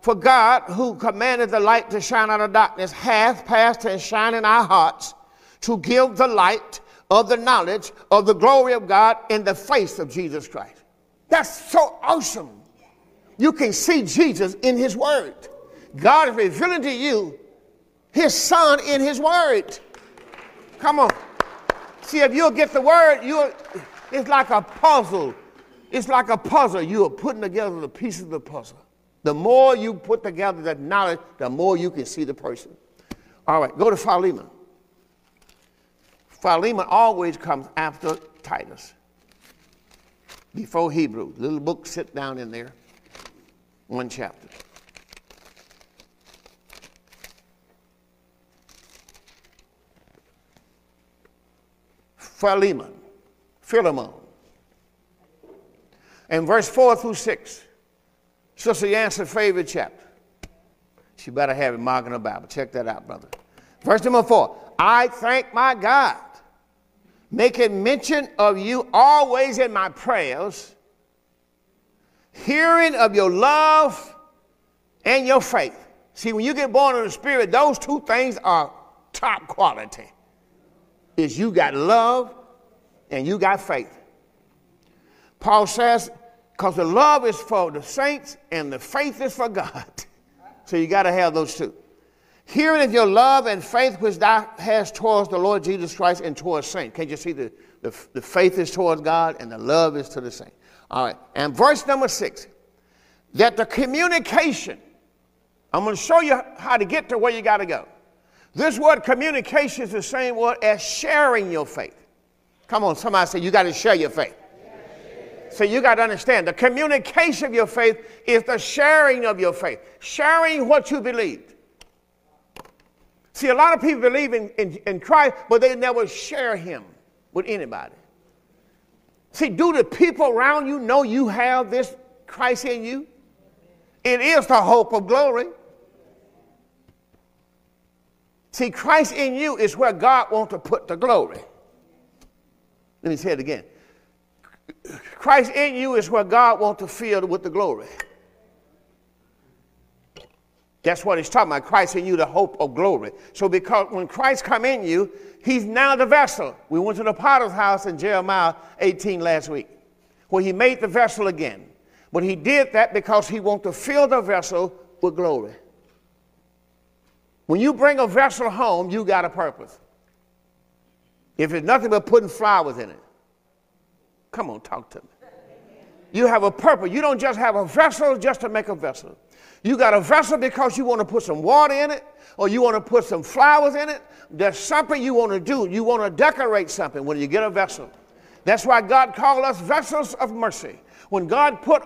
For God, who commanded the light to shine out of darkness, hath passed and shine in our hearts to give the light of the knowledge of the glory of God in the face of Jesus Christ. That's so awesome. You can see Jesus in His Word. God is revealing to you His Son in His Word. Come on. See, if you'll get the Word, you it's like a puzzle. It's like a puzzle. You are putting together the pieces of the puzzle. The more you put together that knowledge, the more you can see the person. All right, go to Philemon. Philemon always comes after Titus, before Hebrew. Little book sit down in there, one chapter. Philemon, Philemon. And verse 4 through 6. Sister Yancey's favorite chapter. She better have it marked in the Bible. Check that out, brother. Verse number 4. I thank my God, making mention of you always in my prayers, hearing of your love and your faith. See, when you get born of the Spirit, those two things are top quality. Is you got love and you got faith. Paul says, because the love is for the saints and the faith is for God. So you got to have those two. Hearing of your love and faith which thou hast towards the Lord Jesus Christ and towards saints. Can't you see the, the, the faith is towards God and the love is to the saints? All right. And verse number six, that the communication, I'm going to show you how to get to where you got to go. This word communication is the same word as sharing your faith. Come on, somebody say you got to share your faith. So you got to understand the communication of your faith is the sharing of your faith, sharing what you believed. See, a lot of people believe in, in, in Christ, but they never share him with anybody. See, do the people around you know you have this Christ in you? It is the hope of glory. See, Christ in you is where God wants to put the glory. Let me say it again. Christ in you is where God wants to fill with the glory. That's what he's talking about. Christ in you, the hope of glory. So because when Christ come in you, he's now the vessel. We went to the potter's house in Jeremiah 18 last week, where he made the vessel again. But he did that because he wants to fill the vessel with glory. When you bring a vessel home, you got a purpose. If it's nothing but putting flowers in it, Come on, talk to me. You have a purpose. You don't just have a vessel just to make a vessel. You got a vessel because you want to put some water in it or you want to put some flowers in it. There's something you want to do. You want to decorate something when you get a vessel. That's why God called us vessels of mercy. When God put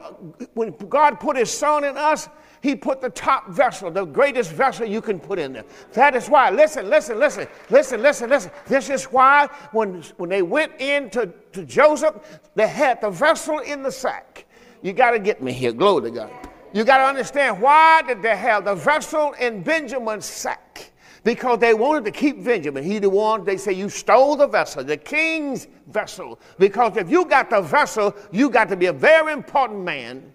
when God put his son in us, he put the top vessel, the greatest vessel you can put in there. That is why, listen, listen, listen, listen, listen, listen. This is why when, when they went into to Joseph, they had the vessel in the sack. You got to get me here. Glory to God. You got to understand why did they have the vessel in Benjamin's sack? Because they wanted to keep Benjamin. He the one, they say, you stole the vessel, the king's vessel. Because if you got the vessel, you got to be a very important man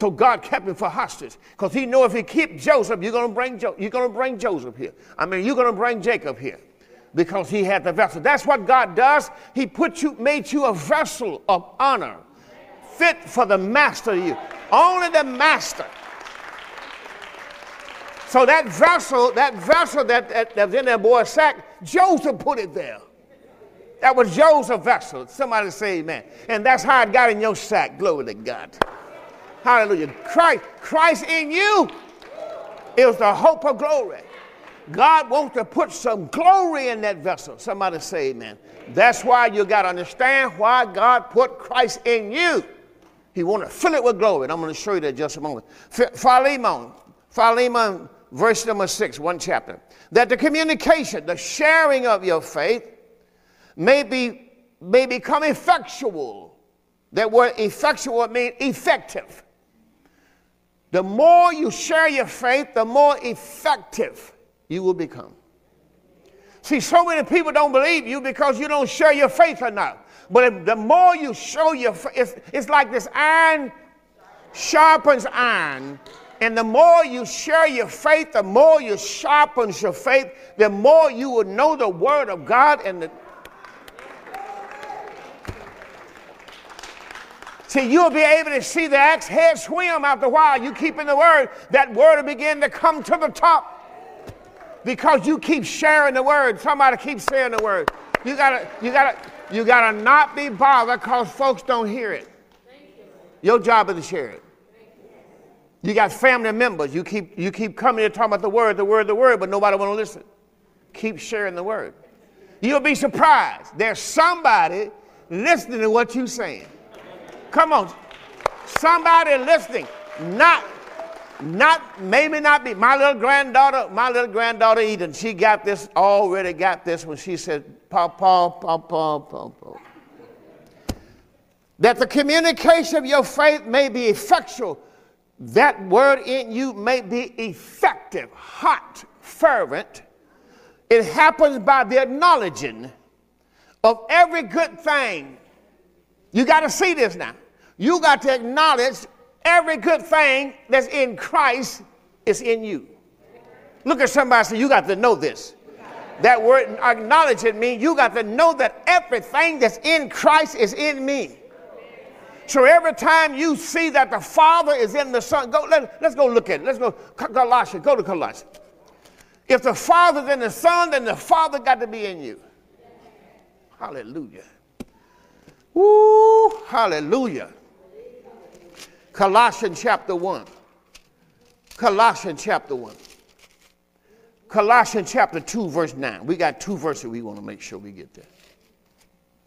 So God kept him for hostage because he knew if he kept Joseph, you're going to bring jo- you're going to bring Joseph here. I mean, you're going to bring Jacob here because he had the vessel. That's what God does. He put you, made you a vessel of honor, fit for the master. You only the master. So that vessel, that vessel that, that, that was in that boy's sack, Joseph put it there. That was Joseph's vessel. Somebody say amen. And that's how it got in your sack. Glory to God. Hallelujah. Christ, Christ in you is the hope of glory. God wants to put some glory in that vessel. Somebody say amen. That's why you got to understand why God put Christ in you. He want to fill it with glory. And I'm going to show you that just a moment. Philemon, Philemon, verse number six, one chapter. That the communication, the sharing of your faith may, be, may become effectual. That word effectual means effective. The more you share your faith, the more effective you will become. See, so many people don't believe you because you don't share your faith enough. But the more you show your faith, it's, it's like this iron sharpens iron. And the more you share your faith, the more you sharpens your faith, the more you will know the word of God and the See, you'll be able to see the axe head swim after a while. You keep in the word, that word will begin to come to the top because you keep sharing the word. Somebody keeps saying the word. You gotta, you gotta, you gotta not be bothered because folks don't hear it. Your job is to share it. You got family members. You keep, you keep coming here talking about the word, the word, the word, but nobody want to listen. Keep sharing the word. You'll be surprised. There's somebody listening to what you're saying. Come on. Somebody listening. Not not maybe not be my little granddaughter my little granddaughter eden she got this already got this when she said papa papa papa that the communication of your faith may be effectual that word in you may be effective hot fervent it happens by the acknowledging of every good thing you got to see this now you got to acknowledge every good thing that's in Christ is in you. Look at somebody say, You got to know this. That word acknowledge it means you got to know that everything that's in Christ is in me. So every time you see that the Father is in the Son, go, let, us go look at it. Let's go, Colossians, go to Colossians. If the Father's in the Son, then the Father got to be in you. Hallelujah. Hallelujah. Colossians chapter 1. Colossians chapter 1. Colossians chapter 2, verse 9. We got two verses we want to make sure we get there.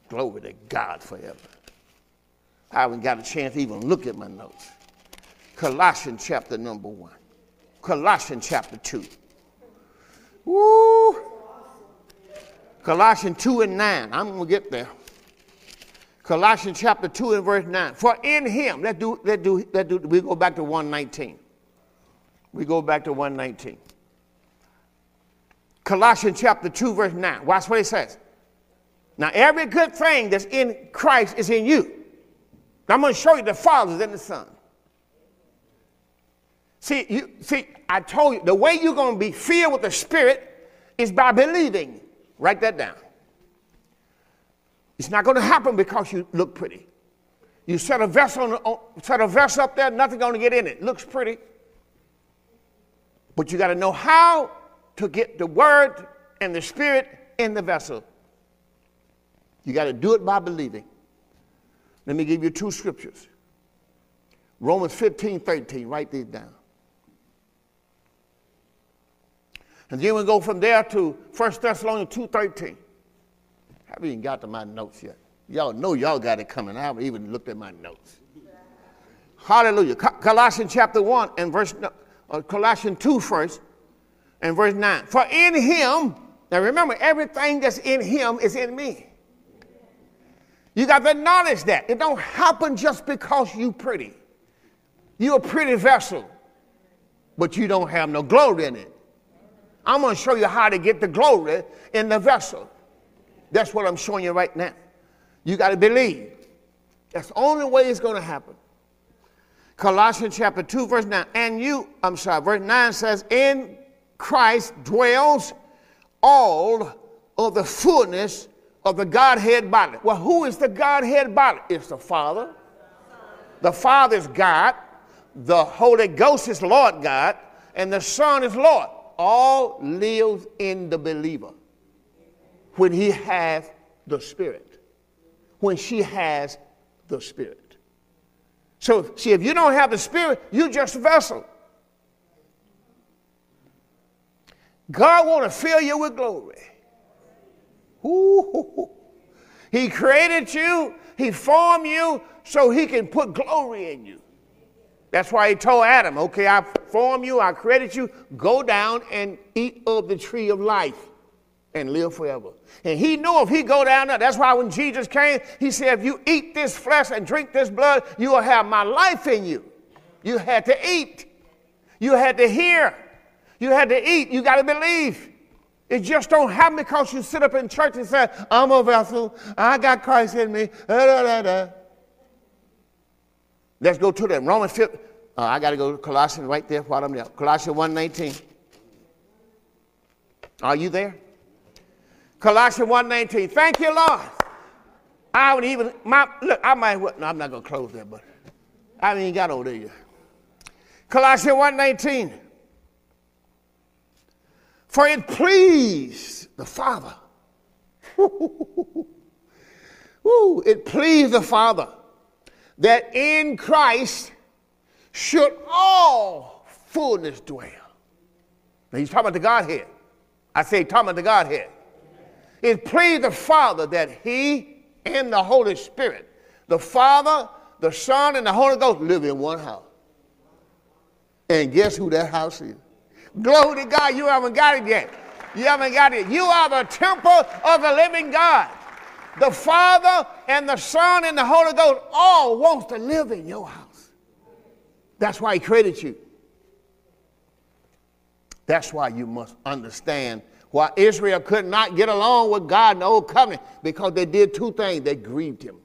Glory to God forever. I haven't got a chance to even look at my notes. Colossians chapter number 1. Colossians chapter 2. Woo! Colossians 2 and 9. I'm going to get there. Colossians chapter 2 and verse 9. For in him, let do, let do, let do, we go back to 119. We go back to 119. Colossians chapter 2, verse 9. Watch what it says. Now, every good thing that's in Christ is in you. Now, I'm going to show you the Father and the Son. See, you, see, I told you, the way you're going to be filled with the Spirit is by believing. Write that down. It's not going to happen because you look pretty. You set a vessel, on, set a vessel up there, nothing going to get in it. Looks pretty. But you got to know how to get the word and the spirit in the vessel. You got to do it by believing. Let me give you two scriptures. Romans 15, 13. Write these down. And then we go from there to 1 Thessalonians 2, 13. I haven't even got to my notes yet. Y'all know y'all got it coming. I haven't even looked at my notes. Hallelujah. Colossians chapter 1 and verse, uh, Colossians 2 first and verse 9. For in him, now remember, everything that's in him is in me. You got to acknowledge that. It don't happen just because you pretty. You're a pretty vessel, but you don't have no glory in it. I'm going to show you how to get the glory in the vessel. That's what I'm showing you right now. You got to believe. That's the only way it's going to happen. Colossians chapter 2, verse 9. And you, I'm sorry, verse 9 says, In Christ dwells all of the fullness of the Godhead bodily. Well, who is the Godhead bodily? It's the Father. The Father is God. The Holy Ghost is Lord God. And the Son is Lord. All lives in the believer when he has the Spirit. When she has the Spirit. So, see, if you don't have the Spirit, you're just a vessel. God want to fill you with glory. Ooh. He created you, He formed you so He can put glory in you. That's why He told Adam, okay, I formed you, I created you, go down and eat of the tree of life and live forever. And he knew if he go down there, that's why when Jesus came, he said, if you eat this flesh and drink this blood, you will have my life in you. You had to eat. You had to hear. You had to eat. You got to believe. It just don't happen because you sit up in church and say, I'm a vessel. I got Christ in me. Da, da, da, Let's go to that. Romans 5. Uh, I got to go to Colossians right there while I'm there. Colossians 1.19. Are you there? Colossians 1.19. Thank you, Lord. I would even, my, look, I might, well, no, I'm not going to close that, but I haven't even got over there yet. Colossians 1.19. For it pleased the Father. Ooh, it pleased the Father that in Christ should all fullness dwell. Now he's talking about the Godhead. I say talking about the Godhead. It pleased the Father that He and the Holy Spirit, the Father, the Son, and the Holy Ghost live in one house. And guess who that house is? Glory to God, you haven't got it yet. You haven't got it. You are the temple of the living God. The Father and the Son and the Holy Ghost all wants to live in your house. That's why He created you. That's why you must understand why Israel could not get along with God in the old covenant because they did two things. They grieved him.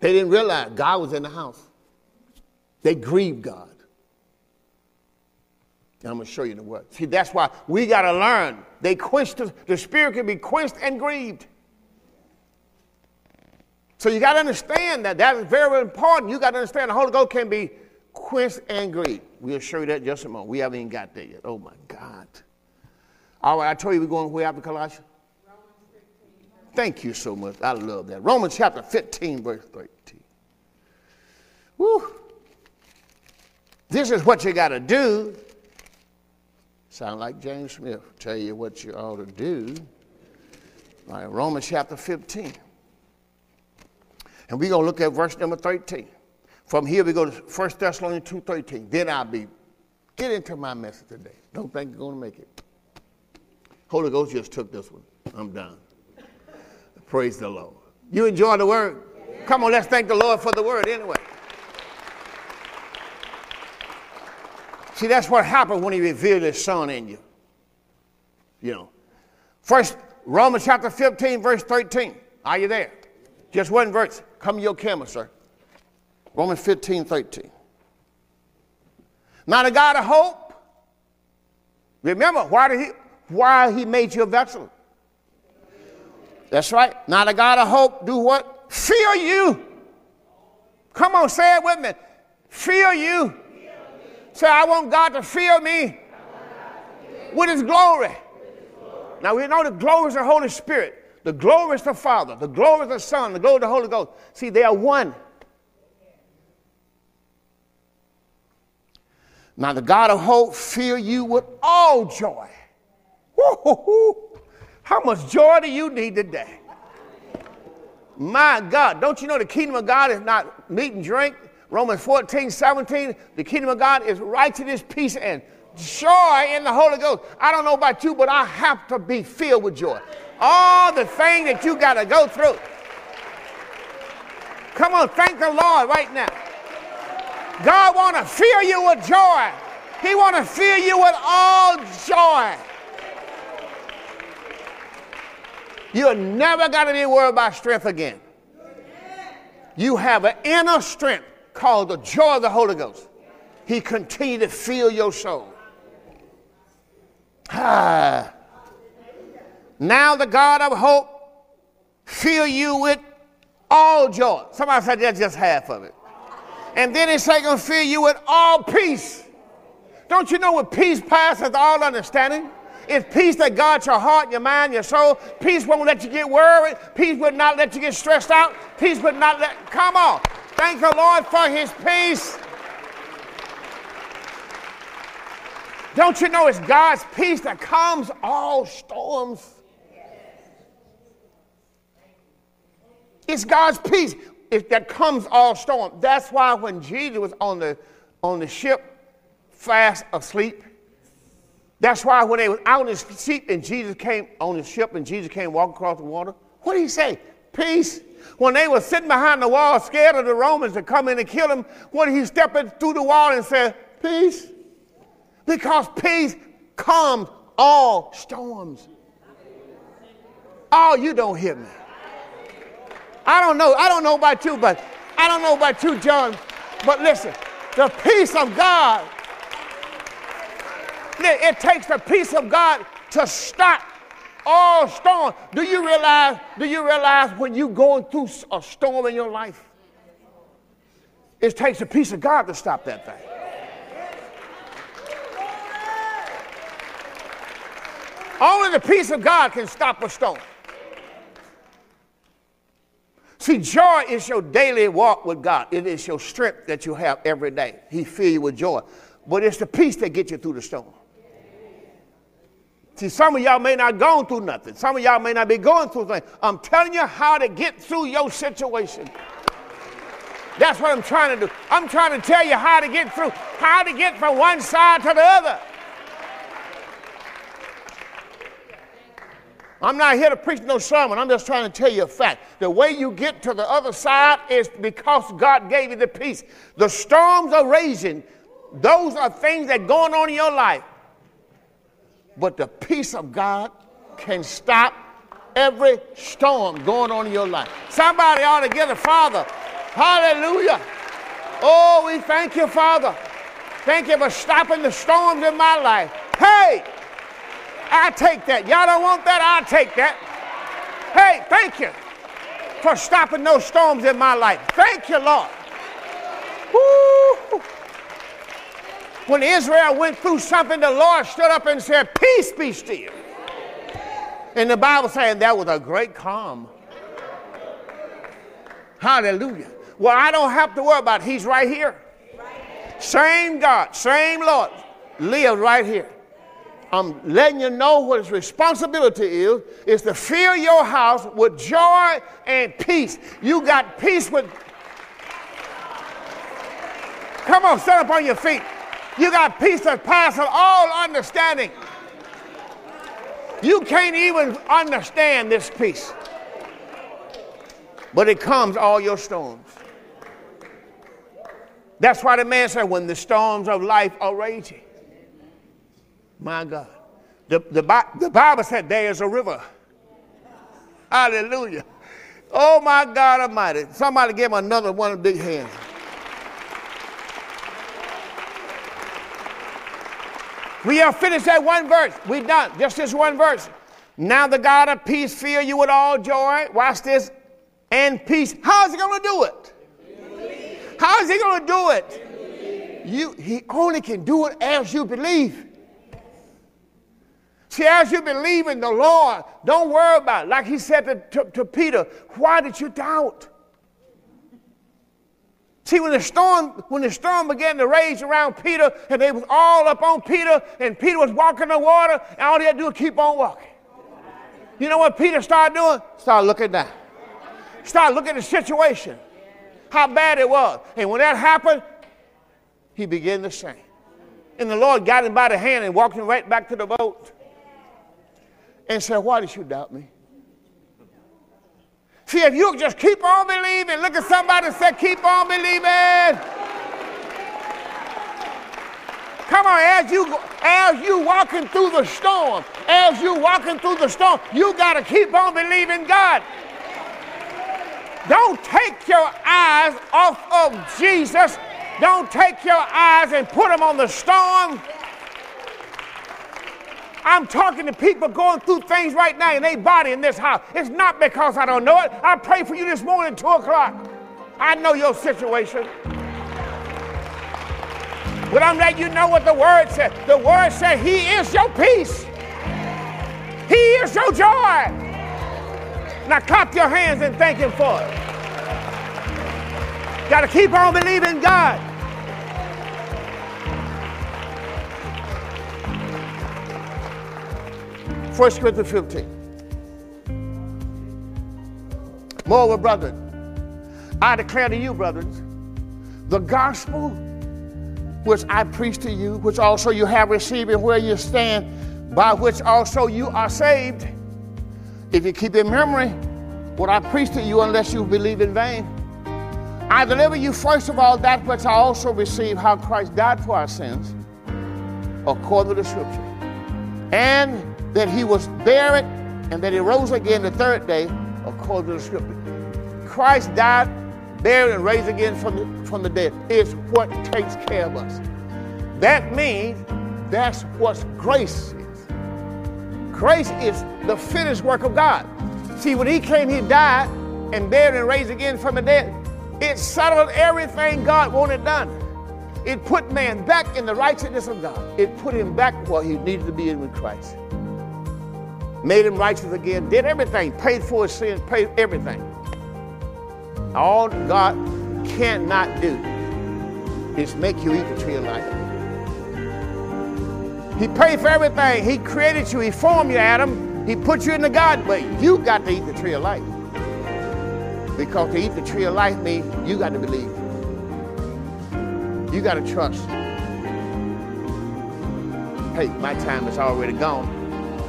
They didn't realize God was in the house. They grieved God. And I'm going to show you the word. See, that's why we got to learn. They quenched, the, the spirit can be quenched and grieved. So you got to understand that. That is very important. You got to understand the Holy Ghost can be quenched and grieved. We'll show you that just a moment. We haven't even got there yet. Oh my God. All right, I told you we're going way after Colossians. Thank you so much. I love that. Romans chapter 15, verse 13. Woo. This is what you got to do. Sound like James Smith. Tell you what you ought to do. All right, Romans chapter 15. And we're going to look at verse number 13. From here we go to 1 Thessalonians 2.13. Then I'll be, get into my message today. Don't think you're going to make it. Holy Ghost just took this one. I'm done. Praise the Lord. You enjoy the word? Come on, let's thank the Lord for the word anyway. See, that's what happened when he revealed his son in you. You know. First, Romans chapter 15, verse 13. Are you there? Just one verse. Come to your camera, sir. Romans 15, 13. Now the God of hope. Remember, why did he why he made you a vessel. That's right. Now the God of hope do what? Fill you. Come on, say it with me. Fill you. Say, I want God to fill me with his glory. Now we know the glory is the Holy Spirit. The glory is the Father. The glory is the Son. The glory is the Holy Ghost. See, they are one. Now the God of hope fill you with all joy how much joy do you need today? My God, don't you know the kingdom of God is not meat and drink? Romans 14, 17, the kingdom of God is righteousness, peace, and joy in the Holy Ghost. I don't know about you, but I have to be filled with joy. All the thing that you got to go through. Come on, thank the Lord right now. God want to fill you with joy. He want to fill you with all joy. You're never got to be worried about strength again. You have an inner strength called the joy of the Holy Ghost. He continued to fill your soul. Ah. Now the God of hope fill you with all joy. Somebody said that's just half of it. And then he said, gonna fill you with all peace. Don't you know what peace passes all understanding? It's peace that guards your heart, your mind, your soul. Peace won't let you get worried. Peace will not let you get stressed out. Peace will not let, come on. Thank the Lord for his peace. Don't you know it's God's peace that calms all storms? It's God's peace that comes all storm. That's why when Jesus was on the, on the ship, fast asleep, that's why when they was out in his sheep and Jesus came on his ship and Jesus came walking across the water, what did he say? Peace. When they were sitting behind the wall, scared of the Romans to come in and kill him, what did he step in through the wall and say, Peace? Because peace calms all storms. Oh, you don't hear me. I don't know. I don't know about you, but I don't know about you, John. But listen, the peace of God, it takes the peace of God to stop all storms. Do you realize, do you realize when you're going through a storm in your life? It takes the peace of God to stop that thing. Only the peace of God can stop a storm. See, joy is your daily walk with God. It is your strength that you have every day. He fills you with joy. But it's the peace that gets you through the storm. See, some of y'all may not gone through nothing. Some of y'all may not be going through things. I'm telling you how to get through your situation. That's what I'm trying to do. I'm trying to tell you how to get through, how to get from one side to the other. I'm not here to preach no sermon. I'm just trying to tell you a fact. The way you get to the other side is because God gave you the peace. The storms are raging. Those are things that are going on in your life. But the peace of God can stop every storm going on in your life. Somebody ought to give the Father. Hallelujah. Oh, we thank you, Father. Thank you for stopping the storms in my life. Hey, I take that. Y'all don't want that? I'll take that. Hey, thank you for stopping those storms in my life. Thank you, Lord. Woo. When Israel went through something, the Lord stood up and said, Peace be still. And the Bible saying that was a great calm. Hallelujah. Well, I don't have to worry about it. He's right here. Same God, same Lord, live right here. I'm letting you know what his responsibility is, is to fill your house with joy and peace. You got peace with. Come on, stand up on your feet. You got peace that passes all understanding. You can't even understand this peace. But it comes all your storms. That's why the man said, when the storms of life are raging, my God. The, the, the Bible said there is a river. Hallelujah. Oh my God Almighty. Somebody give him another one of big hands. We have finished that one verse. We done. Just this one verse. Now the God of peace fill you with all joy. Watch this. And peace. How is he going to do it? How is he going to do it? You, he only can do it as you believe. See, as you believe in the Lord, don't worry about it. Like he said to, to, to Peter, why did you doubt? See, when the storm, when the storm began to rage around Peter, and they was all up on Peter, and Peter was walking the water, and all he had to do was keep on walking. You know what Peter started doing? Start looking down. Start looking at the situation, how bad it was. And when that happened, he began to sink. And the Lord got him by the hand and walked him right back to the boat and said, Why did you doubt me? See, if you just keep on believing, look at somebody and say, Keep on believing. Come on, as you as you walking through the storm, as you walking through the storm, you got to keep on believing God. Don't take your eyes off of Jesus. Don't take your eyes and put them on the storm. I'm talking to people going through things right now in their body in this house. It's not because I don't know it. I prayed for you this morning at 2 o'clock. I know your situation. But I'm letting you know what the word said. The word said, He is your peace. He is your joy. Now clap your hands and thank Him for it. Got to keep on believing God. First Corinthians 15. Moreover, brethren, I declare to you, brothers, the gospel which I preach to you, which also you have received and where you stand, by which also you are saved. If you keep in memory what I preach to you, unless you believe in vain. I deliver you first of all that which I also received, how Christ died for our sins, according to the scripture, and that he was buried, and that he rose again the third day, according to the scripture. Christ died buried and raised again from the, from the dead is what takes care of us. That means that's what grace is. Grace is the finished work of God. See, when he came, he died and buried and raised again from the dead. It settled everything God wanted done. It put man back in the righteousness of God. It put him back where he needed to be in with Christ. Made him righteous again, did everything, paid for his sins, paid everything. All God cannot do is make you eat the tree of life. He paid for everything. He created you. He formed you, Adam. He put you in the God, but you got to eat the tree of life. Because to eat the tree of life means you got to believe. You got to trust. Hey, my time is already gone.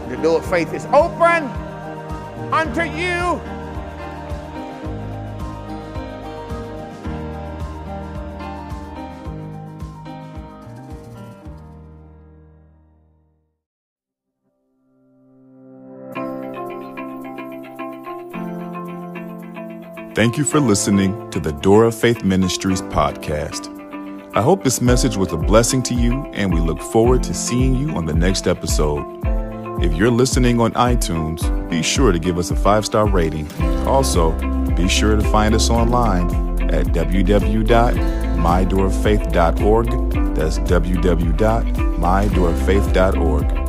The door of faith is open unto you Thank you for listening to the Door of Faith Ministries podcast. I hope this message was a blessing to you, and we look forward to seeing you on the next episode. If you're listening on iTunes, be sure to give us a five star rating. Also, be sure to find us online at www.mydoorfaith.org. That's www.mydoorfaith.org.